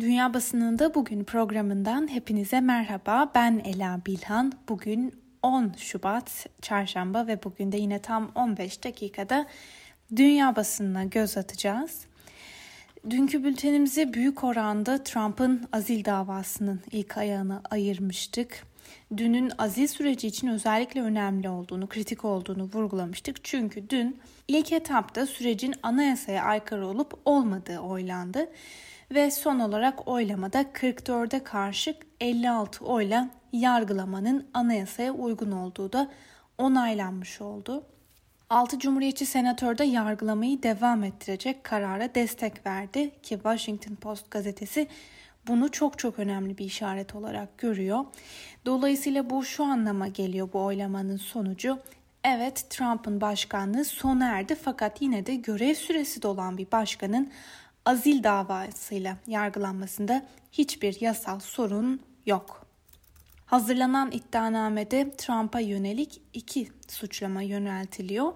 Dünya Basınında Bugün programından hepinize merhaba. Ben Ela Bilhan. Bugün 10 Şubat Çarşamba ve bugün de yine tam 15 dakikada dünya basınına göz atacağız. Dünkü bültenimizi büyük oranda Trump'ın azil davasının ilk ayağını ayırmıştık. Dünün azil süreci için özellikle önemli olduğunu, kritik olduğunu vurgulamıştık. Çünkü dün ilk etapta sürecin anayasaya aykırı olup olmadığı oylandı ve son olarak oylamada 44'e karşı 56 oyla yargılamanın anayasaya uygun olduğu da onaylanmış oldu. 6 Cumhuriyetçi senatör de yargılamayı devam ettirecek karara destek verdi ki Washington Post gazetesi bunu çok çok önemli bir işaret olarak görüyor. Dolayısıyla bu şu anlama geliyor bu oylamanın sonucu. Evet Trump'ın başkanlığı sona erdi fakat yine de görev süresi dolan bir başkanın azil davasıyla yargılanmasında hiçbir yasal sorun yok. Hazırlanan iddianamede Trump'a yönelik iki suçlama yöneltiliyor.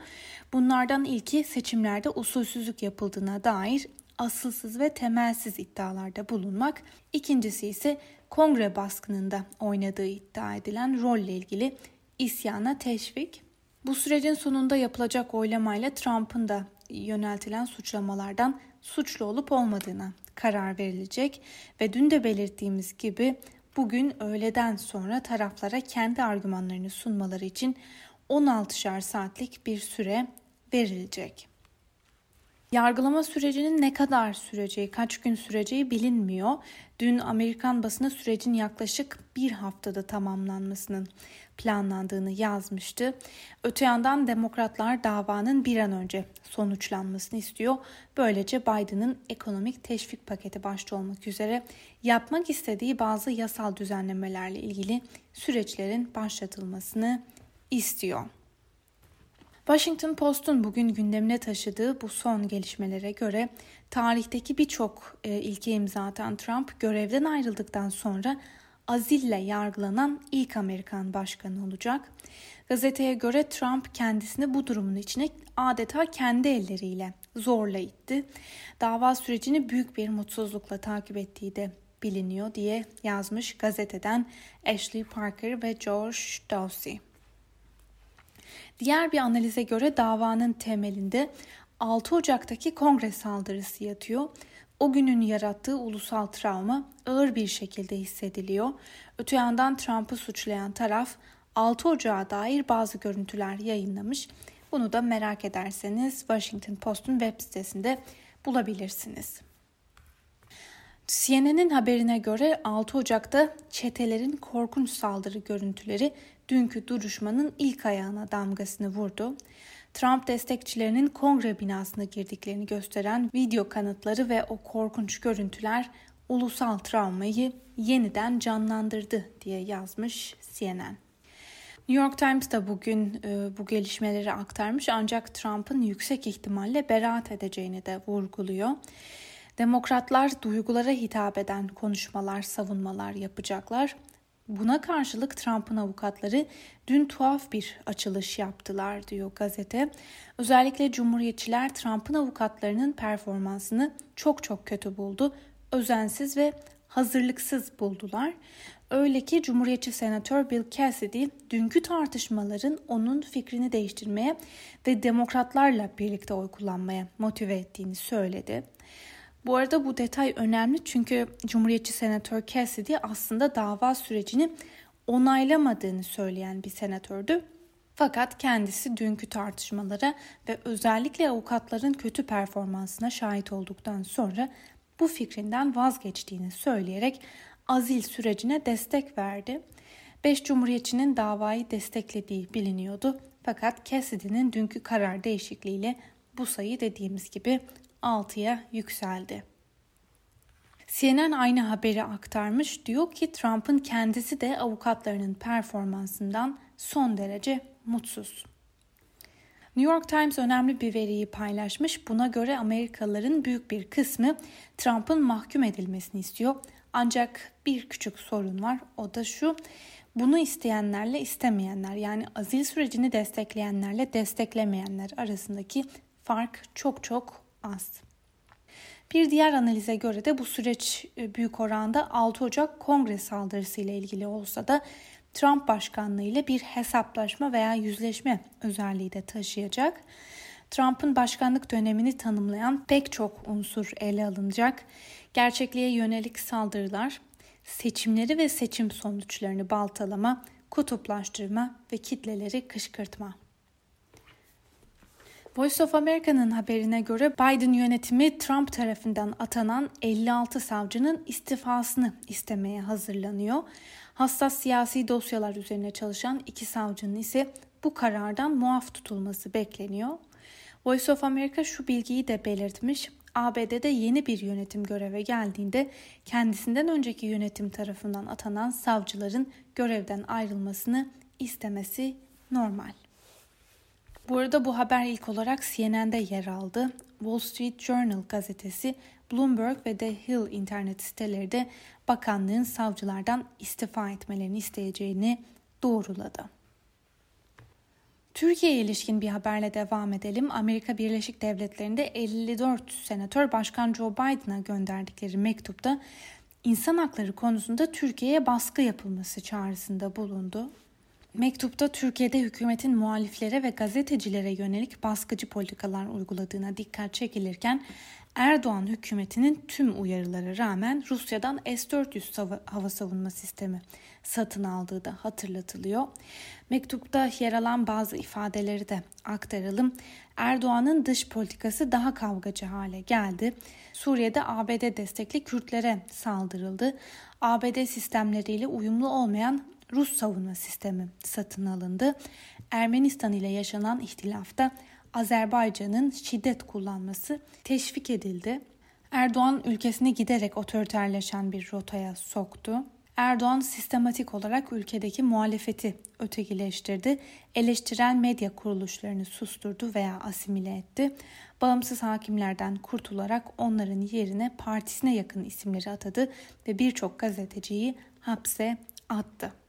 Bunlardan ilki seçimlerde usulsüzlük yapıldığına dair asılsız ve temelsiz iddialarda bulunmak. İkincisi ise kongre baskınında oynadığı iddia edilen rolle ilgili isyana teşvik. Bu sürecin sonunda yapılacak oylamayla Trump'ın da yöneltilen suçlamalardan suçlu olup olmadığına karar verilecek ve dün de belirttiğimiz gibi bugün öğleden sonra taraflara kendi argümanlarını sunmaları için 16'şar saatlik bir süre verilecek. Yargılama sürecinin ne kadar süreceği, kaç gün süreceği bilinmiyor. Dün Amerikan basını sürecin yaklaşık bir haftada tamamlanmasının planlandığını yazmıştı. Öte yandan demokratlar davanın bir an önce sonuçlanmasını istiyor. Böylece Biden'ın ekonomik teşvik paketi başta olmak üzere yapmak istediği bazı yasal düzenlemelerle ilgili süreçlerin başlatılmasını istiyor. Washington Post'un bugün gündemine taşıdığı bu son gelişmelere göre tarihteki birçok e, ilke imza atan Trump görevden ayrıldıktan sonra azille yargılanan ilk Amerikan başkanı olacak. Gazeteye göre Trump kendisini bu durumun içine adeta kendi elleriyle zorla itti. Dava sürecini büyük bir mutsuzlukla takip ettiği de biliniyor diye yazmış gazeteden Ashley Parker ve George Dawsey. Diğer bir analize göre davanın temelinde 6 Ocak'taki kongre saldırısı yatıyor. O günün yarattığı ulusal travma ağır bir şekilde hissediliyor. Öte yandan Trump'ı suçlayan taraf 6 Ocak'a dair bazı görüntüler yayınlamış. Bunu da merak ederseniz Washington Post'un web sitesinde bulabilirsiniz. CNN'in haberine göre 6 Ocak'ta çetelerin korkunç saldırı görüntüleri dünkü duruşmanın ilk ayağına damgasını vurdu. Trump destekçilerinin kongre binasına girdiklerini gösteren video kanıtları ve o korkunç görüntüler ulusal travmayı yeniden canlandırdı diye yazmış CNN. New York Times da bugün e, bu gelişmeleri aktarmış ancak Trump'ın yüksek ihtimalle beraat edeceğini de vurguluyor. Demokratlar duygulara hitap eden konuşmalar, savunmalar yapacaklar. Buna karşılık Trump'ın avukatları dün tuhaf bir açılış yaptılar diyor gazete. Özellikle Cumhuriyetçiler Trump'ın avukatlarının performansını çok çok kötü buldu. Özensiz ve hazırlıksız buldular. Öyle ki Cumhuriyetçi Senatör Bill Cassidy dünkü tartışmaların onun fikrini değiştirmeye ve demokratlarla birlikte oy kullanmaya motive ettiğini söyledi. Bu arada bu detay önemli çünkü Cumhuriyetçi Senatör Cassidy aslında dava sürecini onaylamadığını söyleyen bir senatördü. Fakat kendisi dünkü tartışmalara ve özellikle avukatların kötü performansına şahit olduktan sonra bu fikrinden vazgeçtiğini söyleyerek azil sürecine destek verdi. Beş cumhuriyetçinin davayı desteklediği biliniyordu. Fakat Cassidy'nin dünkü karar değişikliğiyle bu sayı dediğimiz gibi 6'ya yükseldi. CNN aynı haberi aktarmış. Diyor ki Trump'ın kendisi de avukatlarının performansından son derece mutsuz. New York Times önemli bir veriyi paylaşmış. Buna göre Amerikalıların büyük bir kısmı Trump'ın mahkum edilmesini istiyor. Ancak bir küçük sorun var. O da şu. Bunu isteyenlerle istemeyenler yani azil sürecini destekleyenlerle desteklemeyenler arasındaki fark çok çok az. Bir diğer analize göre de bu süreç e, büyük oranda 6 Ocak kongre saldırısı ile ilgili olsa da Trump başkanlığı ile bir hesaplaşma veya yüzleşme özelliği de taşıyacak. Trump'ın başkanlık dönemini tanımlayan pek çok unsur ele alınacak. Gerçekliğe yönelik saldırılar, seçimleri ve seçim sonuçlarını baltalama, kutuplaştırma ve kitleleri kışkırtma. Voice of America'nın haberine göre Biden yönetimi Trump tarafından atanan 56 savcının istifasını istemeye hazırlanıyor. Hassas siyasi dosyalar üzerine çalışan iki savcının ise bu karardan muaf tutulması bekleniyor. Voice of America şu bilgiyi de belirtmiş. ABD'de yeni bir yönetim göreve geldiğinde kendisinden önceki yönetim tarafından atanan savcıların görevden ayrılmasını istemesi normal. Bu arada bu haber ilk olarak CNN'de yer aldı. Wall Street Journal gazetesi, Bloomberg ve The Hill internet siteleri de bakanlığın savcılardan istifa etmelerini isteyeceğini doğruladı. Türkiye'ye ilişkin bir haberle devam edelim. Amerika Birleşik Devletleri'nde 54 senatör Başkan Joe Biden'a gönderdikleri mektupta insan hakları konusunda Türkiye'ye baskı yapılması çağrısında bulundu. Mektupta Türkiye'de hükümetin muhaliflere ve gazetecilere yönelik baskıcı politikalar uyguladığına dikkat çekilirken Erdoğan hükümetinin tüm uyarılara rağmen Rusya'dan S-400 hava savunma sistemi satın aldığı da hatırlatılıyor. Mektupta yer alan bazı ifadeleri de aktaralım. Erdoğan'ın dış politikası daha kavgacı hale geldi. Suriye'de ABD destekli Kürtlere saldırıldı. ABD sistemleriyle uyumlu olmayan Rus savunma sistemi satın alındı. Ermenistan ile yaşanan ihtilafta Azerbaycan'ın şiddet kullanması teşvik edildi. Erdoğan ülkesini giderek otoriterleşen bir rotaya soktu. Erdoğan sistematik olarak ülkedeki muhalefeti ötekileştirdi, eleştiren medya kuruluşlarını susturdu veya asimile etti. Bağımsız hakimlerden kurtularak onların yerine partisine yakın isimleri atadı ve birçok gazeteciyi hapse attı.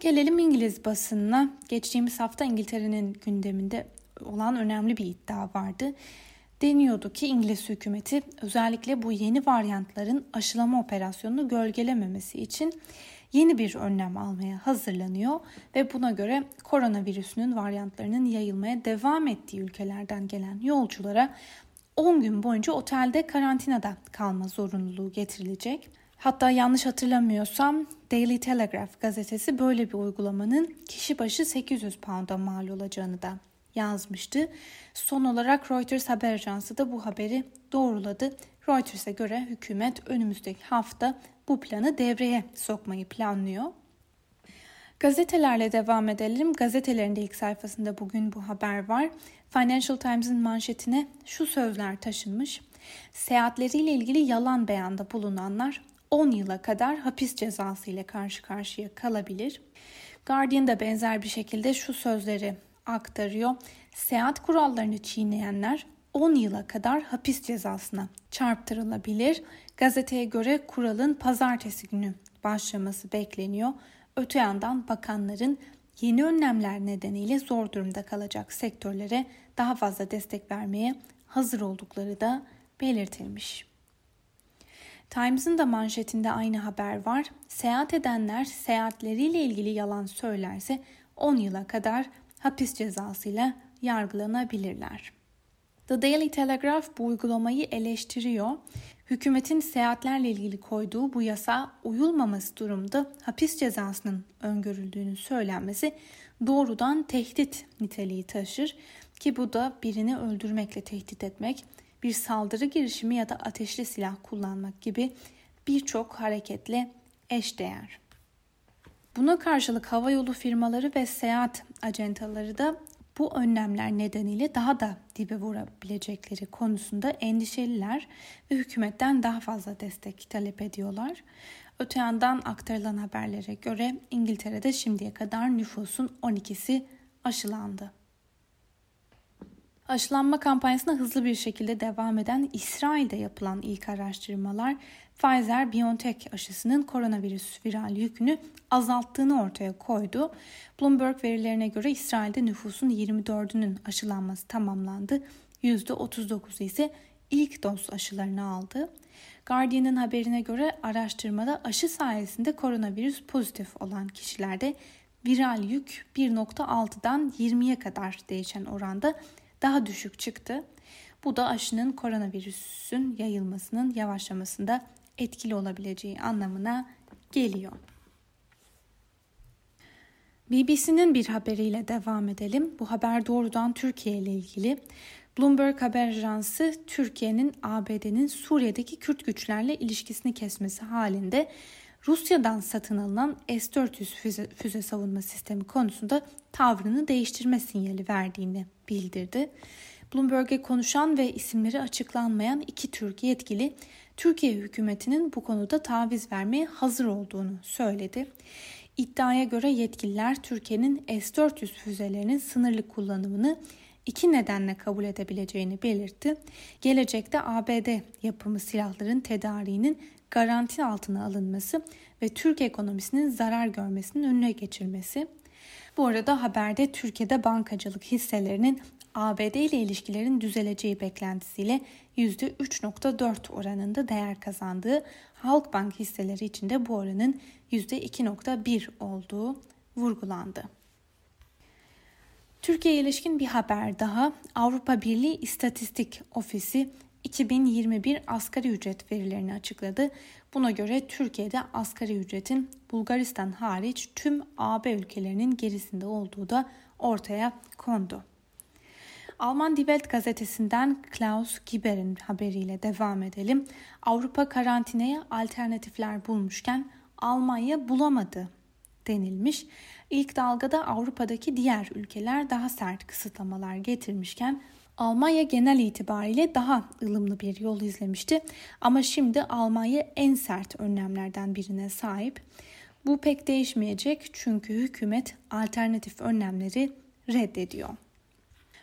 Gelelim İngiliz basınına. Geçtiğimiz hafta İngiltere'nin gündeminde olan önemli bir iddia vardı. Deniyordu ki İngiliz hükümeti özellikle bu yeni varyantların aşılama operasyonunu gölgelememesi için yeni bir önlem almaya hazırlanıyor ve buna göre koronavirüsünün varyantlarının yayılmaya devam ettiği ülkelerden gelen yolculara 10 gün boyunca otelde karantinada kalma zorunluluğu getirilecek. Hatta yanlış hatırlamıyorsam Daily Telegraph gazetesi böyle bir uygulamanın kişi başı 800 pound'a mal olacağını da yazmıştı. Son olarak Reuters haber ajansı da bu haberi doğruladı. Reuters'e göre hükümet önümüzdeki hafta bu planı devreye sokmayı planlıyor. Gazetelerle devam edelim. Gazetelerin de ilk sayfasında bugün bu haber var. Financial Times'ın manşetine şu sözler taşınmış. Seyahatleriyle ilgili yalan beyanda bulunanlar 10 yıla kadar hapis cezası ile karşı karşıya kalabilir. Guardian da benzer bir şekilde şu sözleri aktarıyor. Seyahat kurallarını çiğneyenler 10 yıla kadar hapis cezasına çarptırılabilir. Gazeteye göre kuralın pazartesi günü başlaması bekleniyor. Öte yandan bakanların yeni önlemler nedeniyle zor durumda kalacak sektörlere daha fazla destek vermeye hazır oldukları da belirtilmiş. Times'ın da manşetinde aynı haber var. Seyahat edenler seyahatleriyle ilgili yalan söylerse 10 yıla kadar hapis cezasıyla yargılanabilirler. The Daily Telegraph bu uygulamayı eleştiriyor. Hükümetin seyahatlerle ilgili koyduğu bu yasa uyulmaması durumda hapis cezasının öngörüldüğünü söylenmesi doğrudan tehdit niteliği taşır ki bu da birini öldürmekle tehdit etmek, bir saldırı girişimi ya da ateşli silah kullanmak gibi birçok hareketle eşdeğer. Buna karşılık havayolu firmaları ve seyahat acentaları da bu önlemler nedeniyle daha da dibe vurabilecekleri konusunda endişeliler ve hükümetten daha fazla destek talep ediyorlar. Öte yandan aktarılan haberlere göre İngiltere'de şimdiye kadar nüfusun 12'si aşılandı. Aşılanma kampanyasına hızlı bir şekilde devam eden İsrail'de yapılan ilk araştırmalar Pfizer-BioNTech aşısının koronavirüs viral yükünü azalttığını ortaya koydu. Bloomberg verilerine göre İsrail'de nüfusun 24'ünün aşılanması tamamlandı. %39'u ise ilk doz aşılarını aldı. Guardian'ın haberine göre araştırmada aşı sayesinde koronavirüs pozitif olan kişilerde viral yük 1.6'dan 20'ye kadar değişen oranda daha düşük çıktı. Bu da aşının koronavirüsün yayılmasının yavaşlamasında etkili olabileceği anlamına geliyor. BBC'nin bir haberiyle devam edelim. Bu haber doğrudan Türkiye ile ilgili. Bloomberg Haber Ajansı Türkiye'nin ABD'nin Suriye'deki Kürt güçlerle ilişkisini kesmesi halinde Rusya'dan satın alınan S-400 füze, füze savunma sistemi konusunda tavrını değiştirme sinyali verdiğini bildirdi. Bloomberg'e konuşan ve isimleri açıklanmayan iki Türk yetkili Türkiye hükümetinin bu konuda taviz vermeye hazır olduğunu söyledi. İddiaya göre yetkililer Türkiye'nin S-400 füzelerinin sınırlı kullanımını iki nedenle kabul edebileceğini belirtti. Gelecekte ABD yapımı silahların tedariğinin garanti altına alınması ve Türk ekonomisinin zarar görmesinin önüne geçilmesi. Bu arada haberde Türkiye'de bankacılık hisselerinin ABD ile ilişkilerin düzeleceği beklentisiyle %3.4 oranında değer kazandığı Halkbank hisseleri için de bu oranın %2.1 olduğu vurgulandı. Türkiye ilişkin bir haber daha. Avrupa Birliği İstatistik Ofisi 2021 asgari ücret verilerini açıkladı. Buna göre Türkiye'de asgari ücretin Bulgaristan hariç tüm AB ülkelerinin gerisinde olduğu da ortaya kondu. Alman Die Welt gazetesinden Klaus Giber'in haberiyle devam edelim. Avrupa karantinaya alternatifler bulmuşken Almanya bulamadı denilmiş. İlk dalgada Avrupa'daki diğer ülkeler daha sert kısıtlamalar getirmişken Almanya genel itibariyle daha ılımlı bir yol izlemişti. Ama şimdi Almanya en sert önlemlerden birine sahip. Bu pek değişmeyecek çünkü hükümet alternatif önlemleri reddediyor.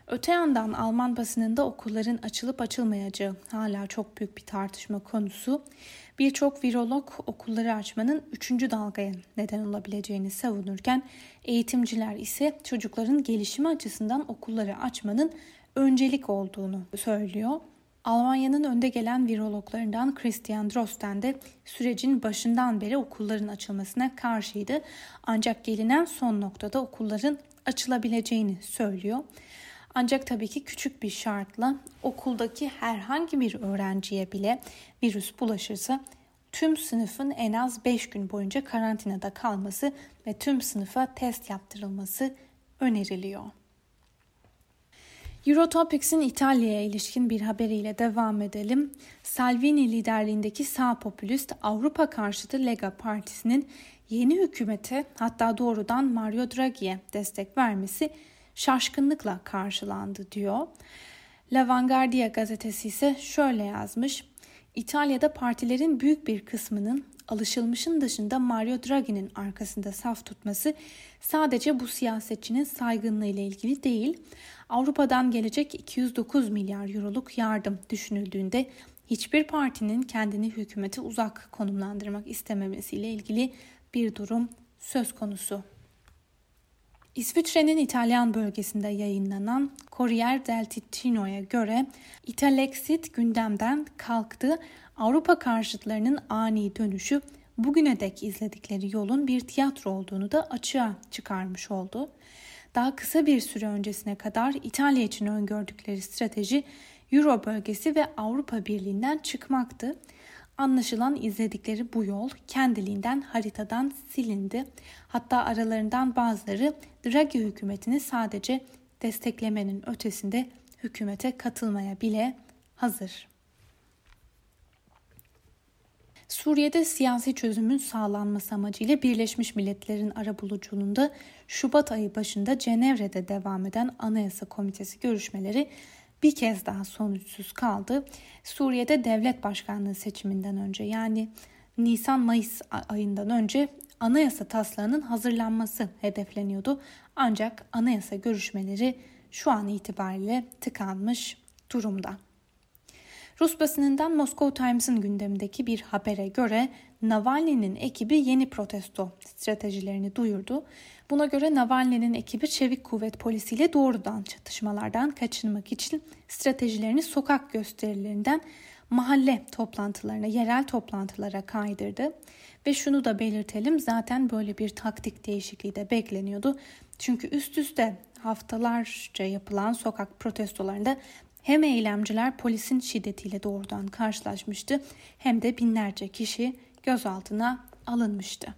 Öte yandan Alman basınında okulların açılıp açılmayacağı hala çok büyük bir tartışma konusu. Birçok virolog okulları açmanın 3. dalgaya neden olabileceğini savunurken eğitimciler ise çocukların gelişimi açısından okulları açmanın öncelik olduğunu söylüyor. Almanya'nın önde gelen virologlarından Christian Drosten de sürecin başından beri okulların açılmasına karşıydı. Ancak gelinen son noktada okulların açılabileceğini söylüyor. Ancak tabii ki küçük bir şartla okuldaki herhangi bir öğrenciye bile virüs bulaşırsa tüm sınıfın en az 5 gün boyunca karantinada kalması ve tüm sınıfa test yaptırılması öneriliyor. Eurotopics'in İtalya'ya ilişkin bir haberiyle devam edelim. Salvini liderliğindeki sağ popülist Avrupa karşıtı Lega Partisi'nin yeni hükümete hatta doğrudan Mario Draghi'ye destek vermesi şaşkınlıkla karşılandı diyor. La Vanguardia gazetesi ise şöyle yazmış. İtalya'da partilerin büyük bir kısmının alışılmışın dışında Mario Draghi'nin arkasında saf tutması sadece bu siyasetçinin saygınlığı ile ilgili değil, Avrupa'dan gelecek 209 milyar euroluk yardım düşünüldüğünde hiçbir partinin kendini hükümete uzak konumlandırmak istememesiyle ilgili bir durum söz konusu. İsviçre'nin İtalyan bölgesinde yayınlanan Corriere del Ticino'ya göre İtalexit gündemden kalktı. Avrupa karşıtlarının ani dönüşü bugüne dek izledikleri yolun bir tiyatro olduğunu da açığa çıkarmış oldu. Daha kısa bir süre öncesine kadar İtalya için öngördükleri strateji Euro bölgesi ve Avrupa Birliği'nden çıkmaktı. Anlaşılan izledikleri bu yol kendiliğinden haritadan silindi. Hatta aralarından bazıları Draghi hükümetini sadece desteklemenin ötesinde hükümete katılmaya bile hazır. Suriye'de siyasi çözümün sağlanması amacıyla Birleşmiş Milletler'in arabuluculuğunda Şubat ayı başında Cenevre'de devam eden Anayasa Komitesi görüşmeleri bir kez daha sonuçsuz kaldı. Suriye'de devlet başkanlığı seçiminden önce yani Nisan-Mayıs ayından önce anayasa taslağının hazırlanması hedefleniyordu. Ancak anayasa görüşmeleri şu an itibariyle tıkanmış durumda. Rus basınından Moscow Times'ın gündemindeki bir habere göre Navalny'nin ekibi yeni protesto stratejilerini duyurdu. Buna göre Navalny'nin ekibi çevik kuvvet polisiyle doğrudan çatışmalardan kaçınmak için stratejilerini sokak gösterilerinden mahalle toplantılarına, yerel toplantılara kaydırdı. Ve şunu da belirtelim zaten böyle bir taktik değişikliği de bekleniyordu. Çünkü üst üste haftalarca yapılan sokak protestolarında hem eylemciler polisin şiddetiyle doğrudan karşılaşmıştı hem de binlerce kişi gözaltına alınmıştı.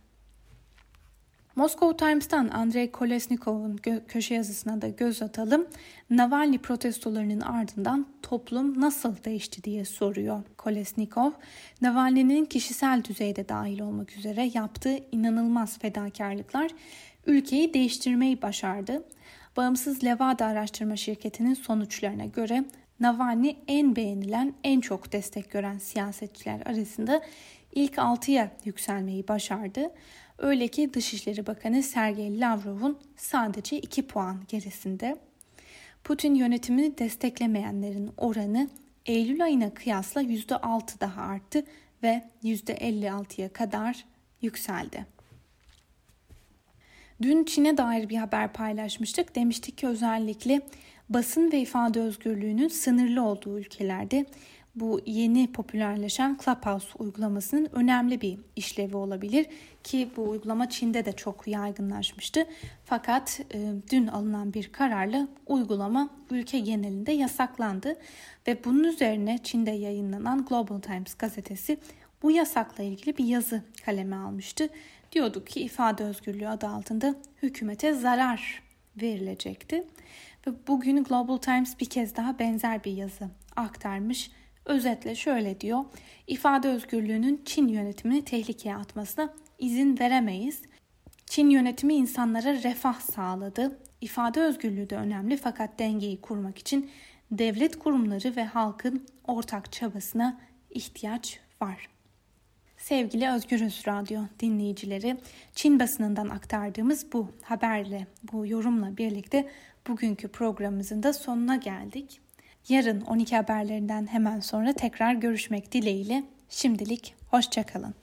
Moscow Times'tan Andrei Kolesnikov'un köşe yazısına da göz atalım. Navalny protestolarının ardından toplum nasıl değişti diye soruyor Kolesnikov. Navalny'nin kişisel düzeyde dahil olmak üzere yaptığı inanılmaz fedakarlıklar ülkeyi değiştirmeyi başardı. Bağımsız Levada araştırma şirketinin sonuçlarına göre Navalny en beğenilen, en çok destek gören siyasetçiler arasında ilk 6'ya yükselmeyi başardı. Öyle ki Dışişleri Bakanı Sergey Lavrov'un sadece 2 puan gerisinde. Putin yönetimini desteklemeyenlerin oranı Eylül ayına kıyasla %6 daha arttı ve %56'ya kadar yükseldi. Dün Çin'e dair bir haber paylaşmıştık. Demiştik ki özellikle basın ve ifade özgürlüğünün sınırlı olduğu ülkelerde bu yeni popülerleşen Clubhouse uygulamasının önemli bir işlevi olabilir ki bu uygulama Çin'de de çok yaygınlaşmıştı. Fakat e, dün alınan bir kararla uygulama ülke genelinde yasaklandı ve bunun üzerine Çin'de yayınlanan Global Times gazetesi bu yasakla ilgili bir yazı kaleme almıştı. Diyorduk ki ifade özgürlüğü adı altında hükümete zarar verilecekti. Ve bugün Global Times bir kez daha benzer bir yazı aktarmış. Özetle şöyle diyor. İfade özgürlüğünün Çin yönetimini tehlikeye atmasına izin veremeyiz. Çin yönetimi insanlara refah sağladı. İfade özgürlüğü de önemli fakat dengeyi kurmak için devlet kurumları ve halkın ortak çabasına ihtiyaç var. Sevgili Özgürüz Radyo dinleyicileri, Çin basınından aktardığımız bu haberle, bu yorumla birlikte bugünkü programımızın da sonuna geldik. Yarın 12 haberlerinden hemen sonra tekrar görüşmek dileğiyle şimdilik hoşçakalın.